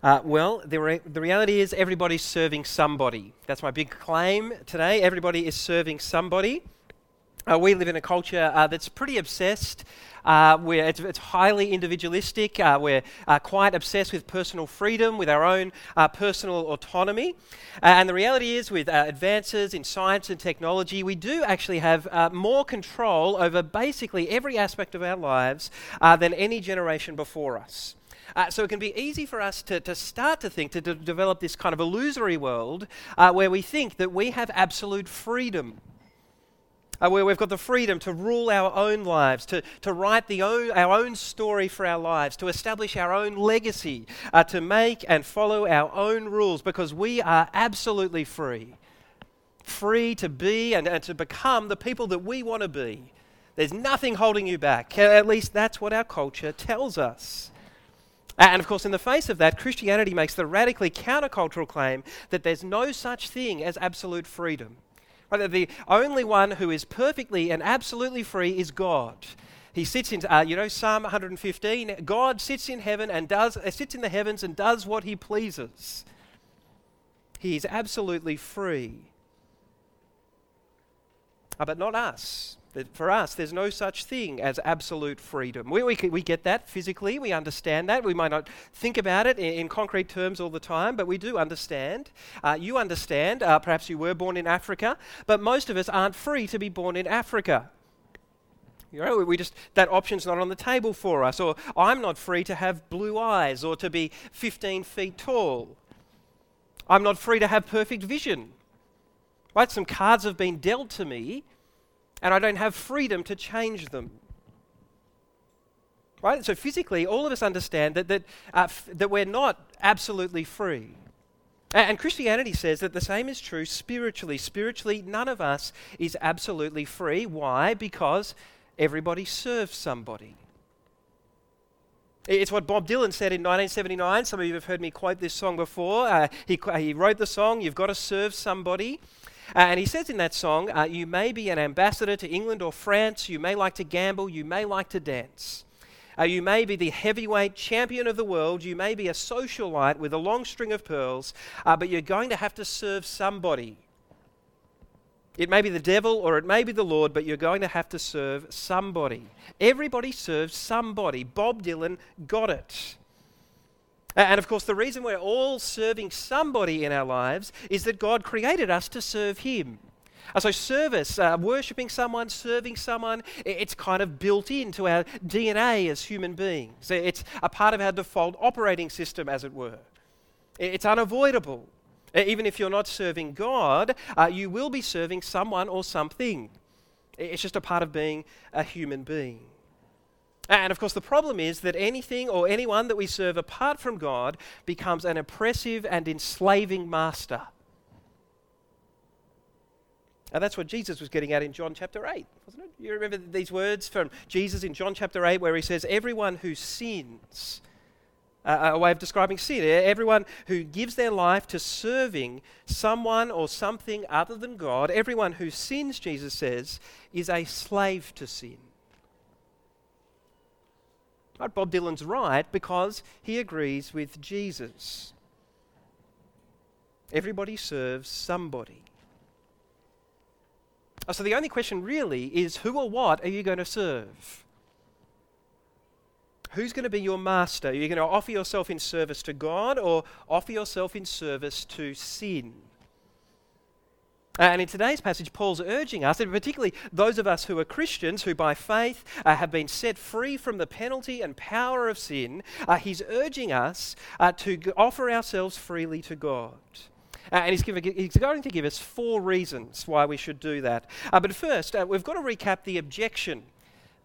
Uh, well, the, re- the reality is everybody's serving somebody. That's my big claim today. Everybody is serving somebody. Uh, we live in a culture uh, that's pretty obsessed. Uh, where it's, it's, highly individualistic. Uh, we're uh, quite obsessed with personal freedom, with our own uh, personal autonomy. and the reality is, with advances in science and technology, we do actually have more control over basically every aspect of our lives than any generation before us. Uh, so it can be easy for us to, to start to think, to, to develop this kind of illusory world uh, where we think that we have absolute freedom. Uh, where we've got the freedom to rule our own lives, to, to write the own, our own story for our lives, to establish our own legacy, uh, to make and follow our own rules, because we are absolutely free. Free to be and, and to become the people that we want to be. There's nothing holding you back. At least that's what our culture tells us. And of course, in the face of that, Christianity makes the radically countercultural claim that there's no such thing as absolute freedom. Right? That the only one who is perfectly and absolutely free is God. He sits in, uh, you know, Psalm 115. God sits in heaven and does, uh, sits in the heavens and does what he pleases. He is absolutely free. Uh, but not us. For us, there's no such thing as absolute freedom. We, we, we get that physically, we understand that. We might not think about it in, in concrete terms all the time, but we do understand. Uh, you understand, uh, perhaps you were born in Africa, but most of us aren't free to be born in Africa. You know, we just that option's not on the table for us. Or I'm not free to have blue eyes or to be 15 feet tall. I'm not free to have perfect vision. Right? Some cards have been dealt to me and I don't have freedom to change them. Right? So physically, all of us understand that, that, uh, f- that we're not absolutely free. And Christianity says that the same is true spiritually. Spiritually, none of us is absolutely free. Why? Because everybody serves somebody. It's what Bob Dylan said in 1979. Some of you have heard me quote this song before. Uh, he, he wrote the song, You've Got to Serve Somebody. Uh, and he says in that song, uh, You may be an ambassador to England or France, you may like to gamble, you may like to dance. Uh, you may be the heavyweight champion of the world, you may be a socialite with a long string of pearls, uh, but you're going to have to serve somebody. It may be the devil or it may be the Lord, but you're going to have to serve somebody. Everybody serves somebody. Bob Dylan got it. And of course, the reason we're all serving somebody in our lives is that God created us to serve Him. So, service, uh, worshipping someone, serving someone, it's kind of built into our DNA as human beings. It's a part of our default operating system, as it were. It's unavoidable. Even if you're not serving God, uh, you will be serving someone or something. It's just a part of being a human being. And of course, the problem is that anything or anyone that we serve apart from God becomes an oppressive and enslaving master. And that's what Jesus was getting at in John chapter 8, wasn't it? You remember these words from Jesus in John chapter 8 where he says, Everyone who sins, uh, a way of describing sin, everyone who gives their life to serving someone or something other than God, everyone who sins, Jesus says, is a slave to sin. Right? Bob Dylan's right because he agrees with Jesus. Everybody serves somebody. Uh, so the only question really is who or what are you going to serve? Who's going to be your master? Are you going to offer yourself in service to God or offer yourself in service to sin? Uh, and in today's passage, Paul's urging us, and particularly those of us who are Christians, who by faith uh, have been set free from the penalty and power of sin, uh, he's urging us uh, to offer ourselves freely to God. Uh, and he's, he's, going to give us four reasons why we should do that. Uh, but first, we've got to recap the objection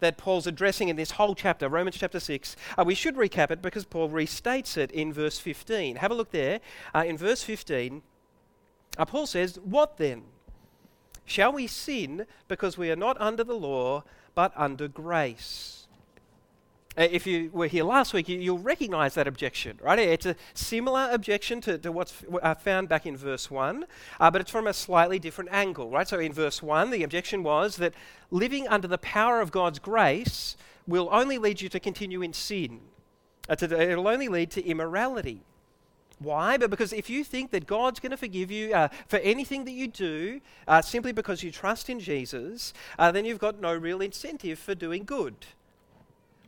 that Paul's addressing in this whole chapter, Romans chapter 6. we should recap it because Paul restates it in verse 15. Have a look there. in verse 15, uh, Paul says, What then? Shall we sin because we are not under the law but under grace? Uh, if you were here last week, you, will recognize that objection, right? It's a similar objection to, to what's uh, found back in verse 1, uh, but it's from a slightly different angle, right? So in verse 1, the objection was that living under the power of God's grace will only lead you to continue in sin, it'll only lead to immorality. Why? But because if you think that God's going to forgive you uh, for anything that you do uh, simply because you trust in Jesus, uh, then you've got no real incentive for doing good.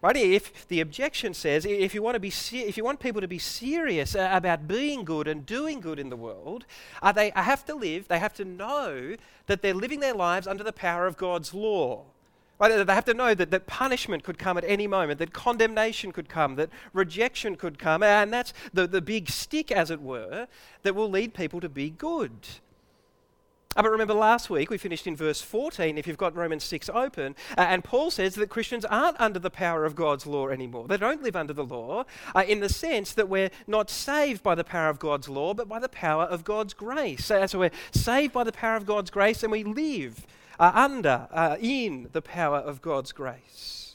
Right? If the objection says if you want to be if you want people to be serious uh, about being good and doing good in the world, uh, they have to live. They have to know that they're living their lives under the power of God's law. Right? They have to know that, that punishment could come at any moment, that condemnation could come, that rejection could come, and that's the, the big stick, as it were, that will lead people to be good. Uh, but remember last week we finished in verse 14, if you've got Romans 6 open, uh, and Paul says that Christians aren't under the power of God's law anymore. They don't live under the law uh, in the sense that we're not saved by the power of God's law, but by the power of God's grace. So, so we're saved by the power of God's grace and we live uh, under, uh, in the power of God's grace.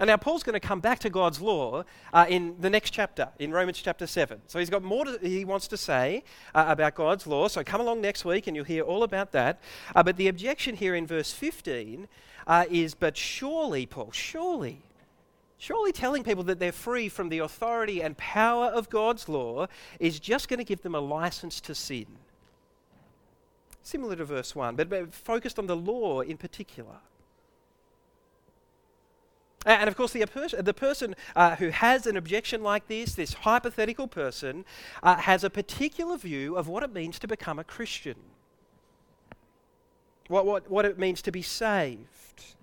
And now Paul's going to come back to God's law uh, in the next chapter, in Romans chapter 7. So he's got more to, he wants to say uh, about God's law. So come along next week and you'll hear all about that. Uh, but the objection here in verse 15 uh, is, but surely, Paul, surely, surely telling people that they're free from the authority and power of God's law is just going to give them a license to sin. Similar to verse 1, but, but focused on the law in particular. And of course, the, the person uh, who has an objection like this, this hypothetical person, uh, has a particular view of what it means to become a Christian, what, what, what it means to be saved.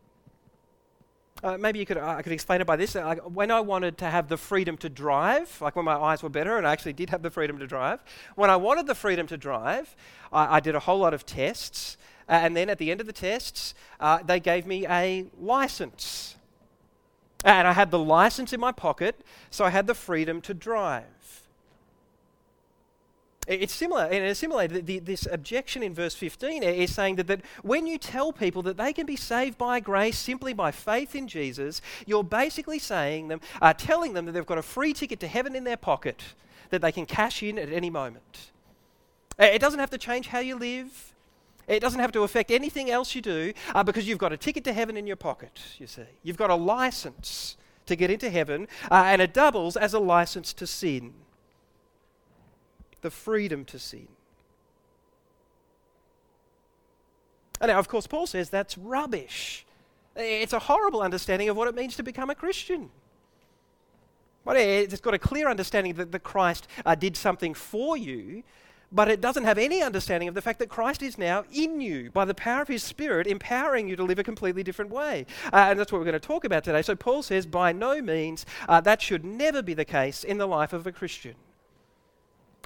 Uh, maybe you could, uh, I could explain it by this. Like when I wanted to have the freedom to drive, like when my eyes were better and I actually did have the freedom to drive, when I wanted the freedom to drive, I, I did a whole lot of tests. Uh, and then at the end of the tests, uh, they gave me a license. And I had the license in my pocket, so I had the freedom to drive. It's similar, in a similar the, the, this objection in verse 15 is saying that, that when you tell people that they can be saved by grace simply by faith in Jesus, you're basically saying them, uh, telling them that they've got a free ticket to heaven in their pocket that they can cash in at any moment. It doesn't have to change how you live. It doesn't have to affect anything else you do uh, because you've got a ticket to heaven in your pocket, you see. You've got a license to get into heaven, uh, and it doubles as a license to sin the freedom to sin. And now, of course, Paul says that's rubbish. It's a horrible understanding of what it means to become a Christian. But it's got a clear understanding that, that Christ uh, did something for you, but it doesn't have any understanding of the fact that Christ is now in you by the power of his Spirit, empowering you to live a completely different way. Uh, and that's what we're going to talk about today. So Paul says, by no means, uh, that should never be the case in the life of a Christian.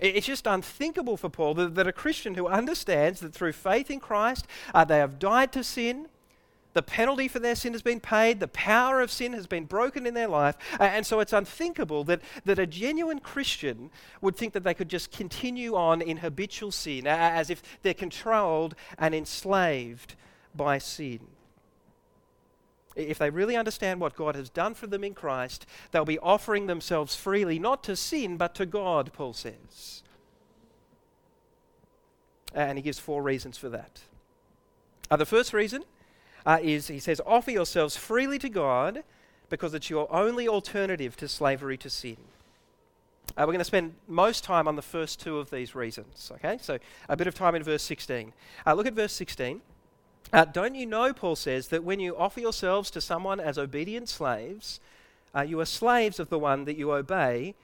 It's just unthinkable for Paul that, that, a Christian who understands that through faith in Christ, uh, they have died to sin, the penalty for their sin has been paid. The power of sin has been broken in their life. And so it's unthinkable that, that a genuine Christian would think that they could just continue on in habitual sin as if they're controlled and enslaved by sin. If they really understand what God has done for them in Christ, they'll be offering themselves freely, not to sin, but to God, Paul says. And he gives four reasons for that. Uh, the first reason uh, is he says, offer yourselves freely to God because it's your only alternative to slavery to sin. Uh, we're going to spend most time on the first two of these reasons. Okay, so a bit of time in verse 16. Uh, look at verse 16. Uh, don't you know, Paul says, that when you offer yourselves to someone as obedient slaves, uh, you are slaves of the one that you obey,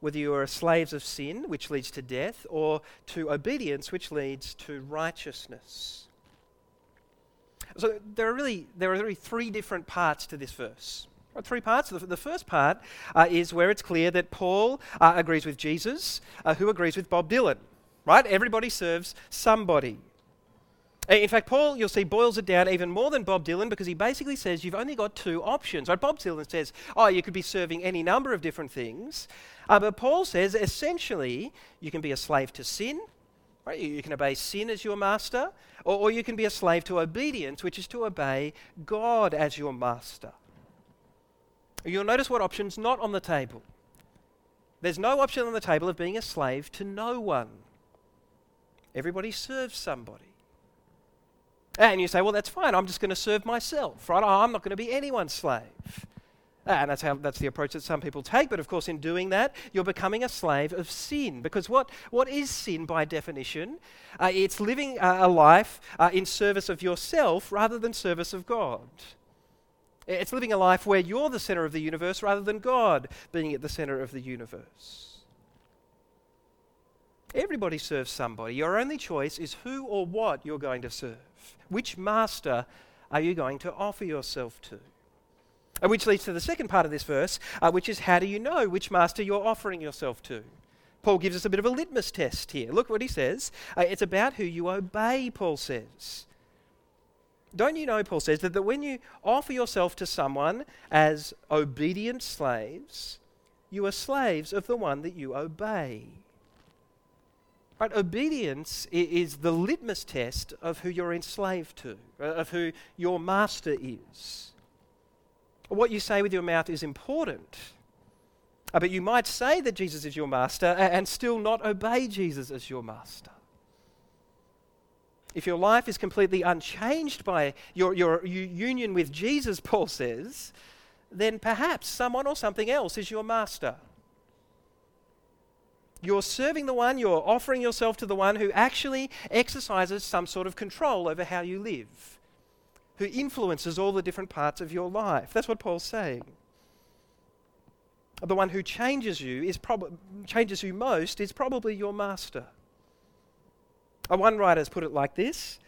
whether you are slaves of sin, which leads to death, or to obedience, which leads to righteousness. So there are really there are really three different parts to this verse. Three parts. The, first part uh, is where it's clear that Paul uh, agrees with Jesus, uh, who agrees with Bob Dylan. Right? Everybody serves somebody. In fact, Paul, you'll see, boils it down even more than Bob Dylan because he basically says you've only got two options. Right? Bob Dylan says, oh, you could be serving any number of different things. Uh, but Paul says essentially you can be a slave to sin Right? You can obey sin as your master, or, or you can be a slave to obedience, which is to obey God as your master. You'll notice what option's not on the table. There's no option on the table of being a slave to no one. Everybody serves somebody. And you say, well, that's fine. I'm just going to serve myself, right? I'm not going to be anyone's slave. And that's, how, that's the approach that some people take. But of course, in doing that, you're becoming a slave of sin. Because what, what is sin by definition? Uh, it's living uh, a life uh, in service of yourself rather than service of God. It's living a life where you're the center of the universe rather than God being at the center of the universe. Everybody serves somebody. Your only choice is who or what you're going to serve. Which master are you going to offer yourself to? Which leads to the second part of this verse, uh, which is how do you know which master you're offering yourself to? Paul gives us a bit of a litmus test here. Look what he says. Uh, it's about who you obey, Paul says. Don't you know, Paul says, that, that when you offer yourself to someone as obedient slaves, you are slaves of the one that you obey. Right? Obedience is the litmus test of who you're enslaved to, uh, of who your master is. What you say with your mouth is important. Uh, but you might say that Jesus is your master and still not obey Jesus as your master if your life is completely unchanged by your, your union with Jesus, Paul says, then perhaps someone or something else is your master. You're serving the one, you're offering yourself to the one who actually exercises some sort of control over how you live, who influences all the different parts of your life. That's what Paul's saying. The one who changes you is prob- changes you most is probably your master. One writer has put it like this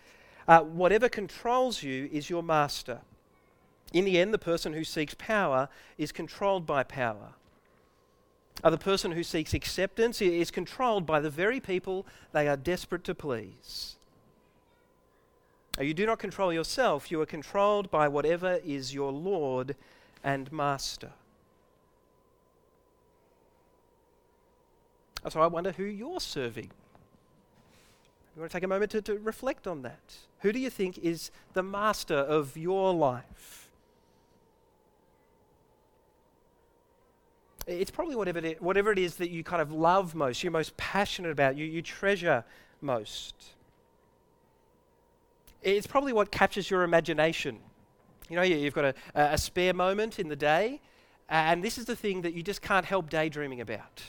uh, Whatever controls you is your master. In the end, the person who seeks power is controlled by power. Uh, the person who seeks acceptance is controlled by the very people they are desperate to please. You do not control yourself, you are controlled by whatever is your Lord and Master. So I wonder who you're serving. You want to take a moment to, to reflect on that. Who do you think is the master of your life? It's probably whatever it, is, whatever it is that you kind of love most, you're most passionate about, you, you treasure most. It's probably what captures your imagination. You know, you've got a, a spare moment in the day, and this is the thing that you just can't help daydreaming about.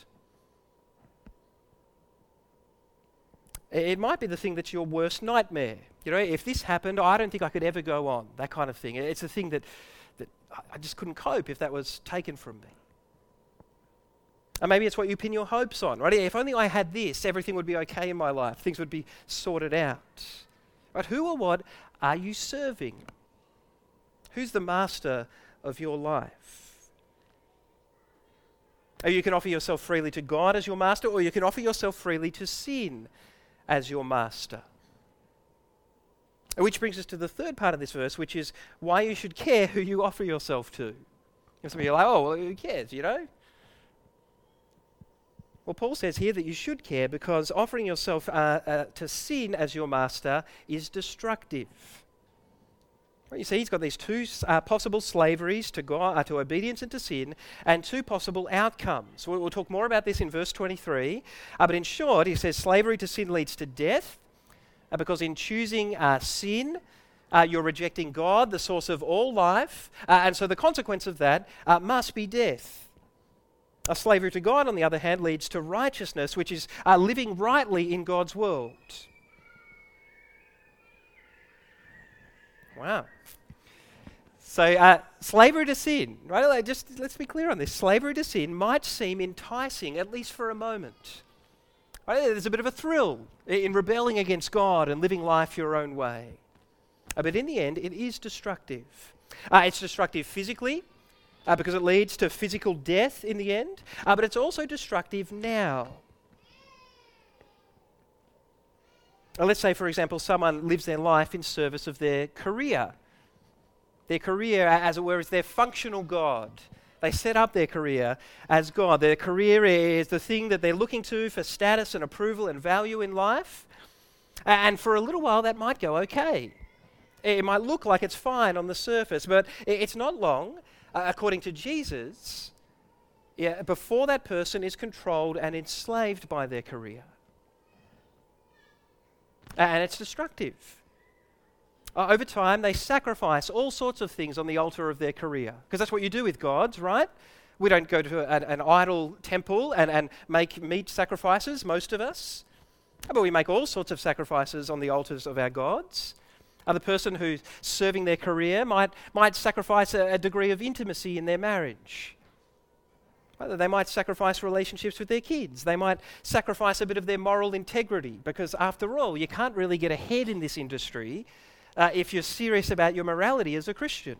It might be the thing that's your worst nightmare. You know, if this happened, I don't think I could ever go on, that kind of thing. It's a thing that, that I just couldn't cope if that was taken from me. And maybe it's what you pin your hopes on, right? If only I had this, everything would be okay in my life. Things would be sorted out. But who or what are you serving? Who's the master of your life? Or you can offer yourself freely to God as your master, or you can offer yourself freely to sin as your master. Which brings us to the third part of this verse, which is why you should care who you offer yourself to. And some of you are like, oh, well, who cares, you know? Well, Paul says here that you should care because offering yourself uh, uh, to sin as your master is destructive. You see, he's got these two uh, possible slaveries to God, uh, to obedience and to sin, and two possible outcomes. We'll, we'll talk more about this in verse 23. Uh, but in short, he says slavery to sin leads to death, uh, because in choosing sin, you're rejecting God, the source of all life, and so the consequence of that must be death. A slavery to God, on the other hand, leads to righteousness, which is living rightly in God's world. Wow. So, uh, slavery to sin, right? Just let's be clear on this. Slavery to sin might seem enticing, at least for a moment. Right? There's a bit of a thrill in rebelling against God and living life your own way. Uh, but in the end, it is destructive. Uh, it's destructive physically, uh, because it leads to physical death in the end, uh, but it's also destructive now. let's say, for example, someone lives their life in service of their career. Their career, as it were, is their functional God. They set up their career as God. Their career is the thing that they're looking to for status and approval and value in life. And for a little while, that might go okay. It might look like it's fine on the surface, but it's not long, uh, according to Jesus, yeah, before that person is controlled and enslaved by their career and it's destructive. uh, over time, they sacrifice all sorts of things on the altar of their career. Because that's what you do with gods, right? We don't go to an, an idol temple and, and make meat sacrifices, most of us. But we make all sorts of sacrifices on the altars of our gods. The person who's serving their career might, might sacrifice a, a degree of intimacy in their marriage. They might sacrifice relationships with their kids. They might sacrifice a bit of their moral integrity because, after all, you can't really get ahead in this industry uh, if you're serious about your morality as a Christian.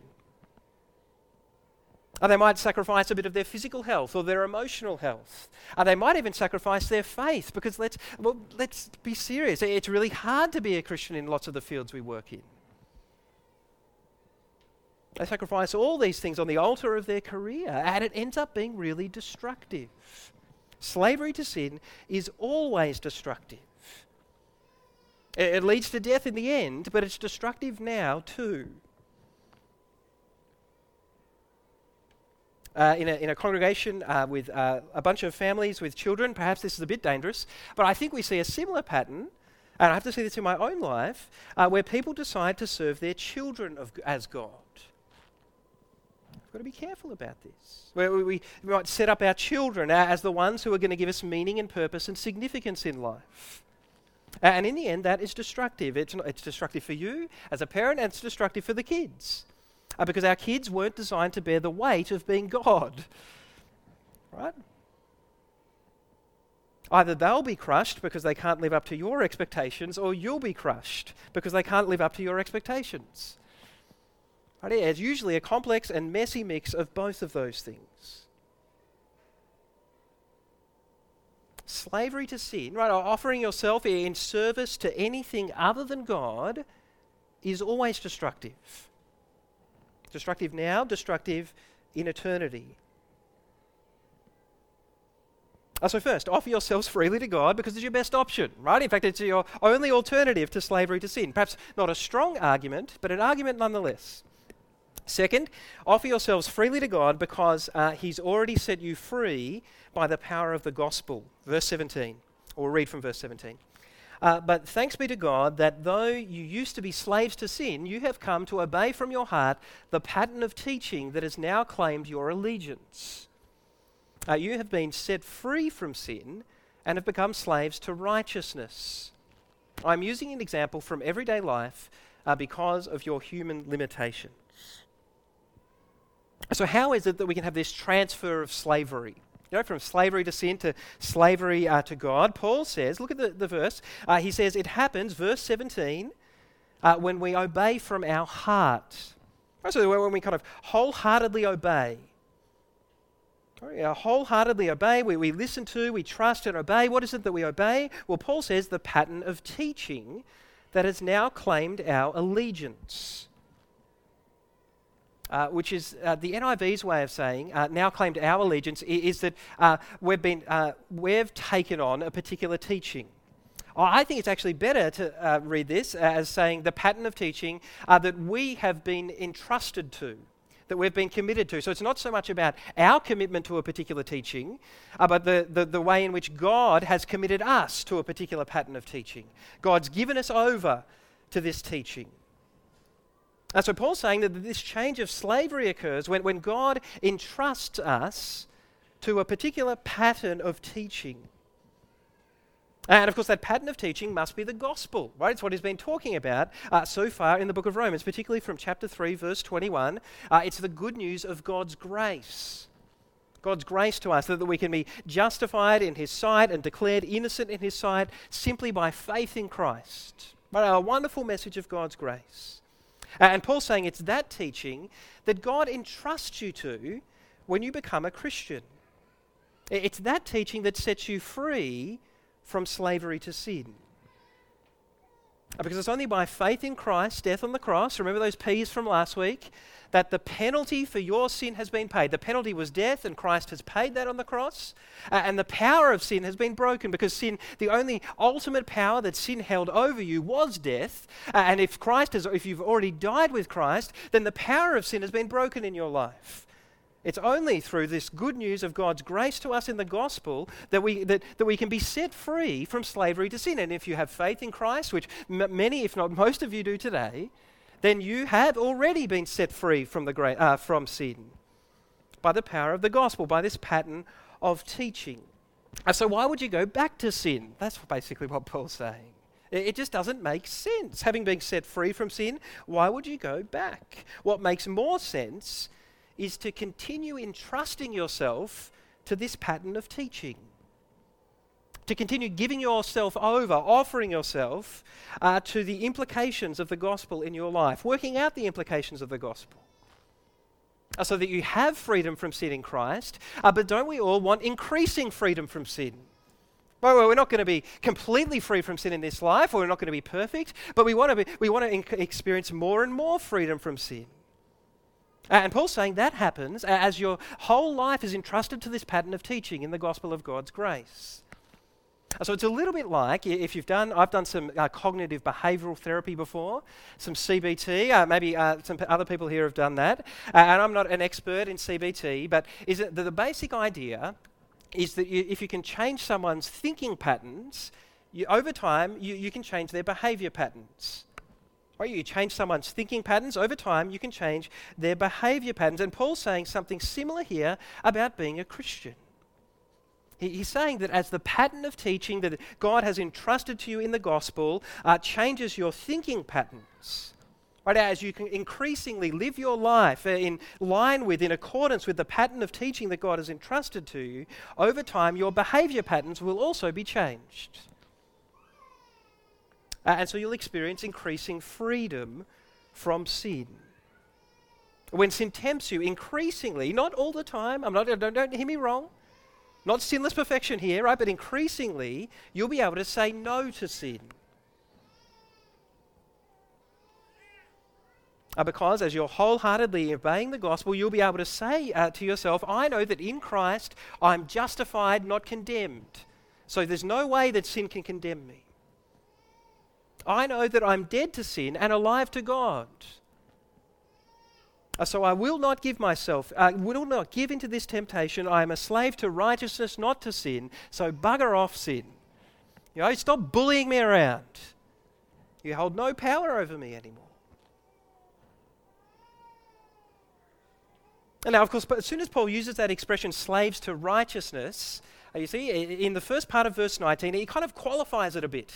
Or they might sacrifice a bit of their physical health or their emotional health. Or they might even sacrifice their faith because let's, well, let's be serious. It's really hard to be a Christian in lots of the fields we work in. They sacrifice all these things on the altar of their career, and it ends up being really destructive. Slavery to sin is always destructive. It leads to death in the end, but it's destructive now too. Uh, in, a, in a congregation uh, with uh, a bunch of families with children, perhaps this is a bit dangerous, but I think we see a similar pattern, and I have to see this in my own life, uh, where people decide to serve their children of, as God. We've got to be careful about this. Where we, we might set up our children as the ones who are going to give us meaning and purpose and significance in life. And in the end, that is destructive. It's, it's destructive for you as a parent, and it's destructive for the kids. Uh, because our kids weren't designed to bear the weight of being God. Right? Either they'll be crushed because they can't live up to your expectations, or you'll be crushed because they can't live up to your expectations. Right? It's usually a complex and messy mix of both of those things. slavery to sin, right, or offering yourself in service to anything other than God is always destructive. Destructive now, destructive in eternity. Uh, so, first, offer yourselves freely to God because it's your best option, right? In fact, it's your only alternative to slavery to sin. Perhaps not a strong argument, but an argument nonetheless. Second, offer yourselves freely to God because uh, He's already set you free by the power of the gospel. Verse 17. Or we'll read from verse 17. Uh, but thanks be to God that though you used to be slaves to sin, you have come to obey from your heart the pattern of teaching that has now claimed your allegiance. Uh, you have been set free from sin and have become slaves to righteousness. I'm using an example from everyday life uh, because of your human limitations. So, how is it that we can have this transfer of slavery? You know, from slavery to sin to slavery uh, to God. Paul says, look at the, the verse. Uh, he says, it happens, verse 17, uh, when we obey from our heart. So, when we kind of wholeheartedly obey. We wholeheartedly obey, we, we listen to, we trust and obey. What is it that we obey? Well, Paul says the pattern of teaching that has now claimed our allegiance uh, which is uh, the NIV's way of saying, uh, now claimed our allegiance, is, that uh, we've, been, uh, we've taken on a particular teaching. I think it's actually better to uh, read this as saying the pattern of teaching that we have been entrusted to, that we've been committed to. So it's not so much about our commitment to a particular teaching, but the, the, the way in which God has committed us to a particular pattern of teaching. God's given us over to this teaching. And so Paul's saying that this change of slavery occurs when, when God entrusts us to a particular pattern of teaching. And of course, that pattern of teaching must be the gospel, right? It's what he's been talking about uh, so far in the book of Romans, particularly from chapter 3, verse 21. Uh, it's the good news of God's grace. God's grace to us, so that we can be justified in his sight and declared innocent in his sight simply by faith in Christ. Right? A wonderful message of God's grace. Uh, and Paul's saying it's that teaching that God entrusts you to when you become a Christian. It's that teaching that sets you free from slavery to sin. Uh, because it's only by faith in Christ, death on the cross, remember those P's from last week, that the penalty for your sin has been paid. The penalty was death, and Christ has paid that on the cross. Uh, and the power of sin has been broken because sin, the only ultimate power that sin held over you was death. Uh, and if Christ has, if you've already died with Christ, then the power of sin has been broken in your life. It's only through this good news of God's grace to us in the gospel that we, that, that we can be set free from slavery to sin. And if you have faith in Christ, which m- many, if not most of you do today, then you have already been set free from, the great, uh, from sin by the power of the gospel, by this pattern of teaching. Uh, so, why would you go back to sin? That's basically what Paul's saying. It just doesn't make sense. Having been set free from sin, why would you go back? What makes more sense is to continue entrusting yourself to this pattern of teaching. To continue giving yourself over, offering yourself uh, to the implications of the gospel in your life, working out the implications of the gospel. Uh, so that you have freedom from sin in Christ, uh, but don't we all want increasing freedom from sin? Well, we're not going to be completely free from sin in this life, or we're not going to be perfect, but we want to, be, we want to experience more and more freedom from sin. And Paul's saying that happens as your whole life is entrusted to this pattern of teaching in the gospel of God's grace. So it's a little bit like if you've done, I've done some uh, cognitive behavioural therapy before, some CBT. Uh, maybe uh, some other people here have done that. Uh, and I'm not an expert in CBT, but is it the, the basic idea is that you, if you can change someone's thinking patterns, you, over time you, you can change their behaviour patterns. Right? You change someone's thinking patterns over time, you can change their behavior patterns. And Paul's saying something similar here about being a Christian. He's saying that as the pattern of teaching that God has entrusted to you in the gospel uh, changes your thinking patterns, right, as you can increasingly live your life in line with, in accordance with the pattern of teaching that God has entrusted to you, over time your behavior patterns will also be changed. Uh, and so you'll experience increasing freedom from sin. When sin tempts you, increasingly, not all the time, I'm not, don't, don't hear me wrong, not sinless perfection here, right? But increasingly, you'll be able to say no to sin. Uh, because as you're wholeheartedly obeying the gospel, you'll be able to say uh, to yourself, I know that in Christ I'm justified, not condemned. So there's no way that sin can condemn me. I know that I'm dead to sin and alive to God. Uh, so I will not give myself, I uh, will not give into this temptation. I am a slave to righteousness, not to sin. So bugger off sin. You know, stop bullying me around. You hold no power over me anymore. And now, of course, as soon as Paul uses that expression, slaves to righteousness, uh, you see, in the first part of verse 19, he kind of qualifies it a bit.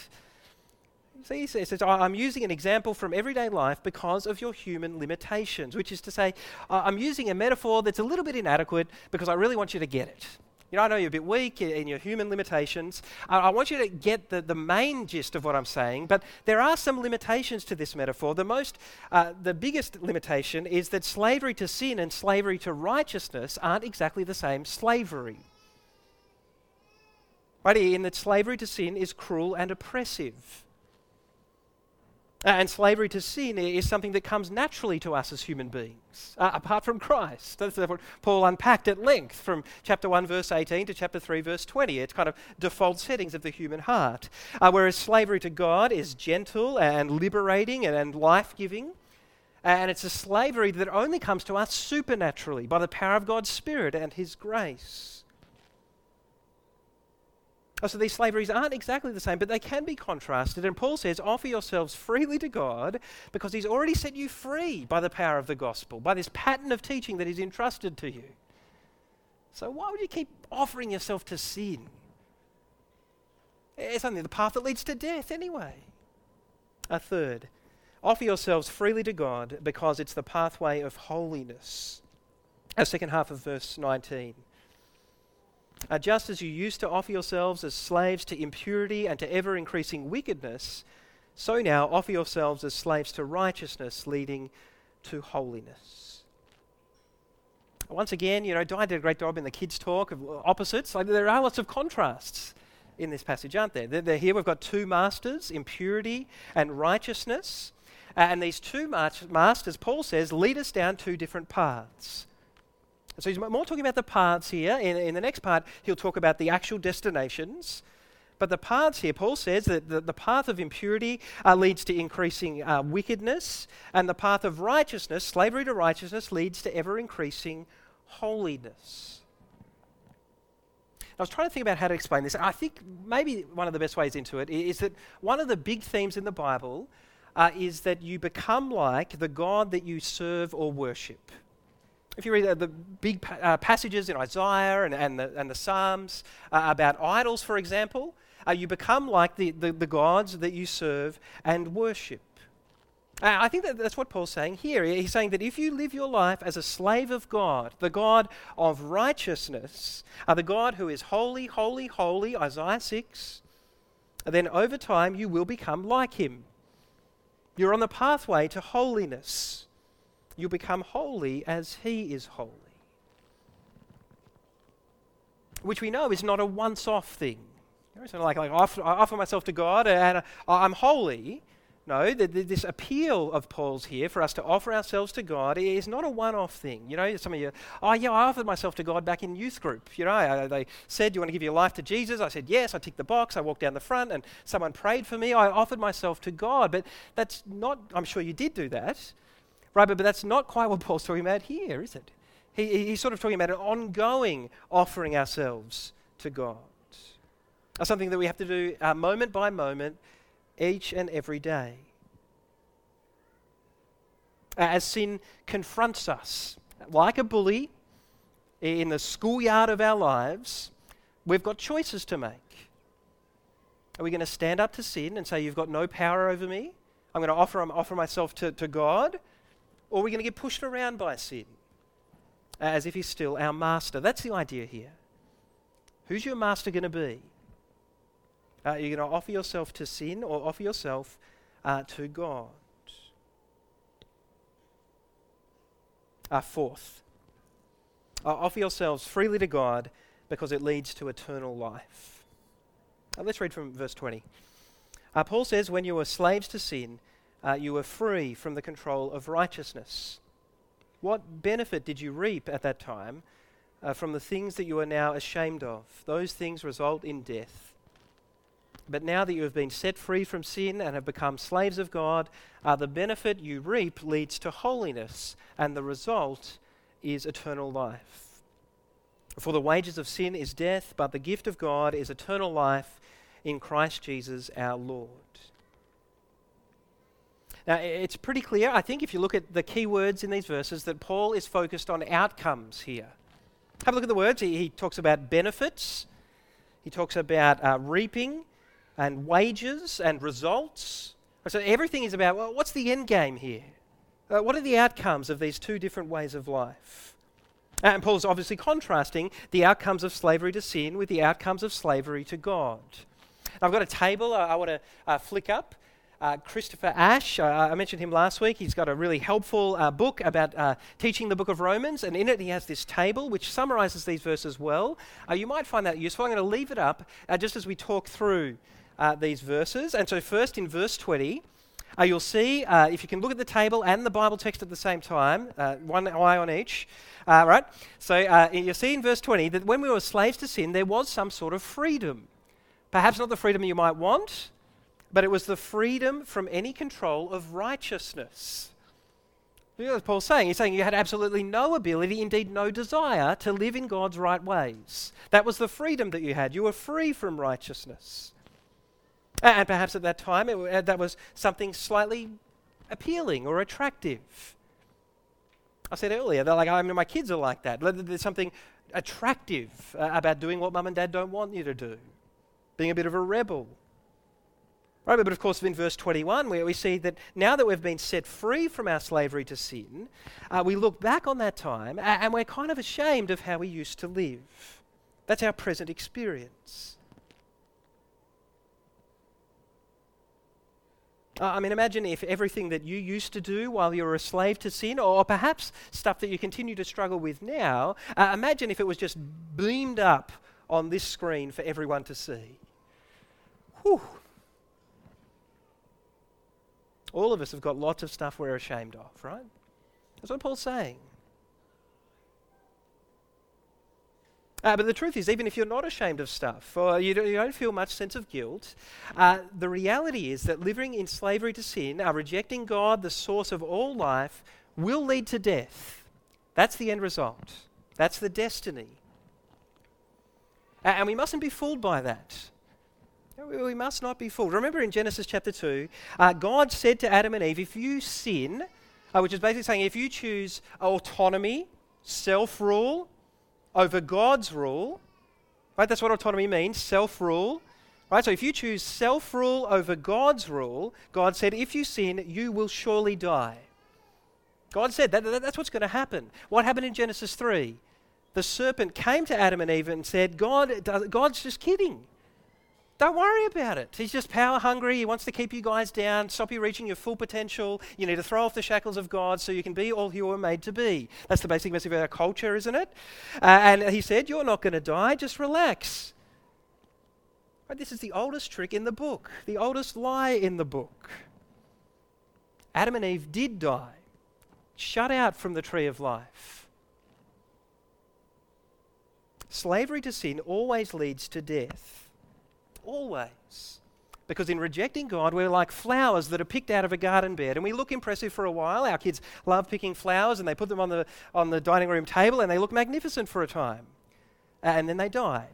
See, he says, I'm using an example from everyday life because of your human limitations, which is to say, I'm using a metaphor that's a little bit inadequate because I really want you to get it. You know, I know you're a bit weak in your human limitations. I want you to get the, the main gist of what I'm saying, but there are some limitations to this metaphor. The most, uh, the biggest limitation is that slavery to sin and slavery to righteousness aren't exactly the same slavery. Right, in that slavery to sin is cruel and oppressive. Uh, and slavery to sin is something that comes naturally to us as human beings, uh, apart from Christ. That's what Paul unpacked at length from chapter 1, verse 18 to chapter 3, verse 20. It's kind of default settings of the human heart. Uh, whereas slavery to God is gentle and liberating and, and life giving. And it's a slavery that only comes to us supernaturally by the power of God's Spirit and His grace. So these slaveries aren't exactly the same, but they can be contrasted. And Paul says, offer yourselves freely to God because he's already set you free by the power of the gospel, by this pattern of teaching that he's entrusted to you. So why would you keep offering yourself to sin? It's only the path that leads to death anyway. A third, offer yourselves freely to God because it's the pathway of holiness. A second half of verse 19. Uh, just as you used to offer yourselves as slaves to impurity and to ever increasing wickedness, so now offer yourselves as slaves to righteousness, leading to holiness. Once again, you know, Di did a great job in the kids' talk of opposites. Like, there are lots of contrasts in this passage, aren't there? They're, they're here we've got two masters, impurity and righteousness. and these two masters, Paul says, lead us down two different paths. So he's more talking about the parts here. In, in the next part, he'll talk about the actual destinations. But the paths here, Paul says that the, the path of impurity uh, leads to increasing uh, wickedness, and the path of righteousness, slavery to righteousness, leads to ever increasing holiness. I was trying to think about how to explain this. I think maybe one of the best ways into it is that one of the big themes in the Bible uh, is that you become like the God that you serve or worship. If you read the, the big pa- uh, passages in Isaiah and, and, the, and the Psalms uh, about idols, for example, uh, you become like the, the, the gods that you serve and worship. Uh, I think that that's what Paul's saying here. He's saying that if you live your life as a slave of God, the God of righteousness, uh, the God who is holy, holy, holy, Isaiah 6, then over time you will become like him. You're on the pathway to holiness. You'll become holy as he is holy. Which we know is not a once off thing. It's not like, like I, offer, I offer myself to God and I'm holy. No, the, the, this appeal of Paul's here for us to offer ourselves to God is not a one off thing. You know, some of you, oh, yeah, I offered myself to God back in youth group. You know, I, they said, Do you want to give your life to Jesus? I said, Yes. I ticked the box. I walked down the front and someone prayed for me. I offered myself to God. But that's not, I'm sure you did do that. Right, but, but that's not quite what Paul's talking about here, is it? He, he's sort of talking about an ongoing offering ourselves to God. Something that we have to do uh, moment by moment each and every day. As sin confronts us, like a bully in the schoolyard of our lives, we've got choices to make. Are we going to stand up to sin and say, You've got no power over me? I'm going to offer, offer myself to, to God? Or are we going to get pushed around by sin as if He's still our master? That's the idea here. Who's your master going to be? Uh, you're going to offer yourself to sin or offer yourself uh, to God. Uh, fourth, uh, offer yourselves freely to God because it leads to eternal life. Uh, let's read from verse 20. Uh, Paul says, When you were slaves to sin, you were free from the control of righteousness. What benefit did you reap at that time from the things that you are now ashamed of? Those things result in death. But now that you have been set free from sin and have become slaves of God, uh, the benefit you reap leads to holiness, and the result is eternal life. For the wages of sin is death, but the gift of God is eternal life in Christ Jesus our Lord. Now, it's pretty clear, I think, if you look at the key words in these verses, that Paul is focused on outcomes here. Have a look at the words. He, he talks about benefits, he talks about uh, reaping, and wages and results. So everything is about well, what's the end game here? Uh, what are the outcomes of these two different ways of life? And Paul's obviously contrasting the outcomes of slavery to sin with the outcomes of slavery to God. I've got a table I, I want to uh, flick up. Uh, Christopher Ash, uh, I mentioned him last week. He's got a really helpful uh, book about uh, teaching the book of Romans, and in it he has this table which summarizes these verses well. Uh, you might find that useful. I'm going to leave it up uh, just as we talk through these verses. And so, first in verse 20, uh, you'll see, uh, if you can look at the table and the Bible text at the same time, uh, one eye on each, right? So, you'll see in verse 20 that when we were slaves to sin, there was some sort of freedom. Perhaps not the freedom you might want, but it was the freedom from any control of righteousness. You know what Paul's saying? He's saying you had absolutely no ability, indeed no desire, to live in God's right ways. That was the freedom that you had. You were free from righteousness. And perhaps at that time it, uh, that was something slightly appealing or attractive. I said earlier they're like I mean my kids are like that. There's something attractive uh, about doing what mum and dad don't want you to do, being a bit of a rebel. Right, but of course, in verse 21, where we see that now that we've been set free from our slavery to sin, uh, we look back on that time and we're kind of ashamed of how we used to live. That's our present experience. Uh, I mean, imagine if everything that you used to do while you were a slave to sin, or perhaps stuff that you continue to struggle with now, uh, imagine if it was just beamed up on this screen for everyone to see. Whew. All of us have got lots of stuff we're ashamed of, right? That's what Paul's saying. Uh, but the truth is, even if you're not ashamed of stuff or you don't, you don't feel much sense of guilt, uh, the reality is that living in slavery to sin, uh, rejecting God, the source of all life, will lead to death. That's the end result. That's the destiny. and we mustn't be fooled by that. We must not be fooled. Remember in Genesis chapter 2, uh, God said to Adam and Eve, if you sin, uh, which is basically saying if you choose autonomy, self rule over God's rule, right? That's what autonomy means self rule. Right? So if you choose self rule over God's rule, God said, if you sin, you will surely die. God said that, that that's what's going to happen. What happened in Genesis 3? The serpent came to Adam and Eve and said, God, God's just kidding. Don't worry about it. He's just power hungry. He wants to keep you guys down, stop you reaching your full potential. You need to throw off the shackles of God so you can be all you were made to be. That's the basic message of our culture, isn't it? Uh, and he said, You're not going to die, just relax. Right, this is the oldest trick in the book, the oldest lie in the book. Adam and Eve did die, shut out from the tree of life. Slavery to sin always leads to death. Always. Because in rejecting God, we're like flowers that are picked out of a garden bed. And we look impressive for a while. Our kids love picking flowers and they put them on the, on the dining room table and they look magnificent for a time. And then they die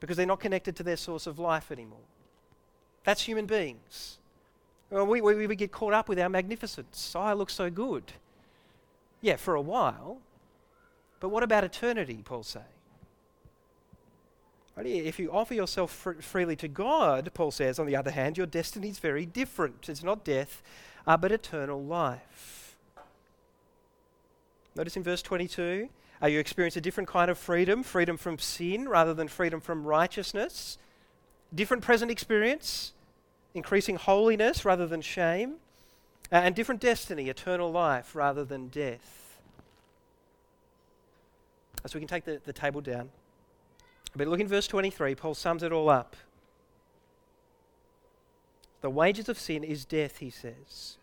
because they're not connected to their source of life anymore. That's human beings. Well, we, we, we get caught up with our magnificence. Oh, I look so good. Yeah, for a while. But what about eternity, Paul say? If you offer yourself fr- freely to God, Paul says, on the other hand, your destiny is very different. It's not death, uh, but eternal life. Notice in verse 22, uh, you experience a different kind of freedom freedom from sin rather than freedom from righteousness. Different present experience, increasing holiness rather than shame. Uh, and different destiny, eternal life rather than death. So we can take the, the table down. But look in verse 23, Paul sums it all up. The wages of sin is death, he says.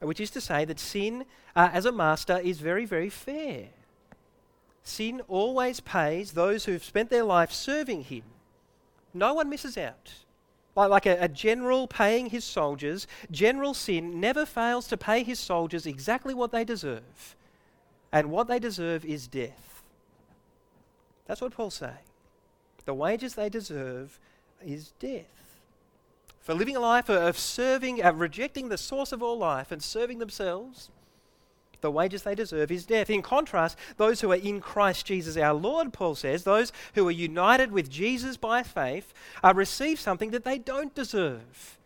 Which is to say that sin, uh, as a master, is very, very fair. Sin always pays those who've spent their life serving him. No one misses out. Like, like a, a general paying his soldiers, general sin never fails to pay his soldiers exactly what they deserve. And what they deserve is death. That's what Paul's saying. The wages they deserve is death. For living a life of serving, of rejecting the source of all life and serving themselves, the wages they deserve is death. In contrast, those who are in Christ Jesus our Lord, Paul says, those who are united with Jesus by faith, are receive something that they don't deserve.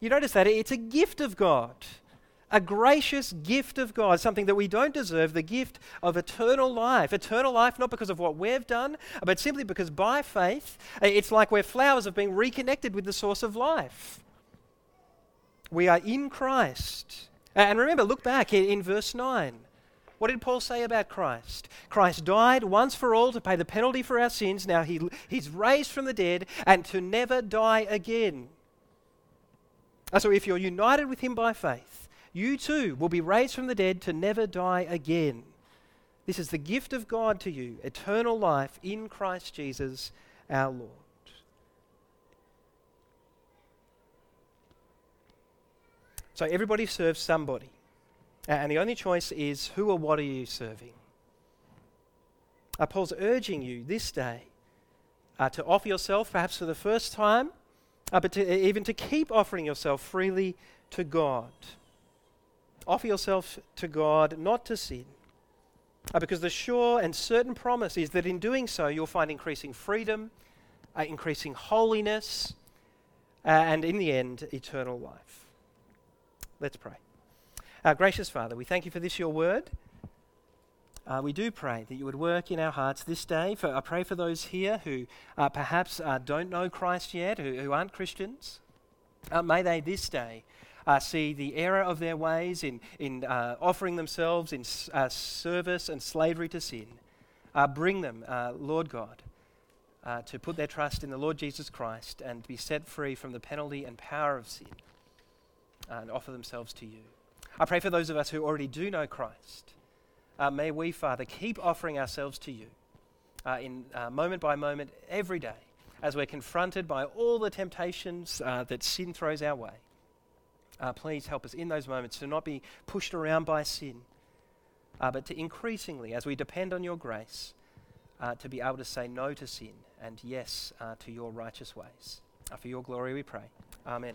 You notice that it's a gift of God a gracious gift of God, something that we don't deserve, the gift of eternal life. Eternal life, not because of what we've done, but simply because by faith, eh, it's like we're flowers have been reconnected with the source of life. We are in Christ. And remember, look back in, in verse 9. What did Paul say about Christ? Christ died once for all to pay the penalty for our sins. Now he, he's raised from the dead and to never die again. So if you're united with him by faith, you too will be raised from the dead to never die again. This is the gift of God to you eternal life in Christ Jesus our Lord. So everybody serves somebody. And the only choice is who or what are you serving? Uh, Paul's urging you this day uh, to offer yourself, perhaps for the first time, uh, but to, even to keep offering yourself freely to God. Offer yourself to God, not to sin. Uh, because the sure and certain promise is that in doing so, you'll find increasing freedom, uh, increasing holiness, uh, and in the end, eternal life. Let's pray. Our gracious Father, we thank you for this, your word. Uh, we do pray that you would work in our hearts this day. For, I pray for those here who uh, perhaps uh, don't know Christ yet, who, who aren't Christians. Uh, may they this day uh, see the error of their ways in, in uh, offering themselves in uh, service and slavery to sin. Uh, bring them, uh, Lord God, uh, to put their trust in the Lord Jesus Christ and be set free from the penalty and power of sin and offer themselves to you. I pray for those of us who already do know Christ. may we, Father, keep offering ourselves to you in moment by moment every day as we're confronted by all the temptations that sin throws our way. Uh, please help us in those moments to not be pushed around by sin, uh, but to increasingly, as we depend on your grace, uh, to be able to say no to sin and yes uh, to your righteous ways. Uh, for your glory we pray. Amen.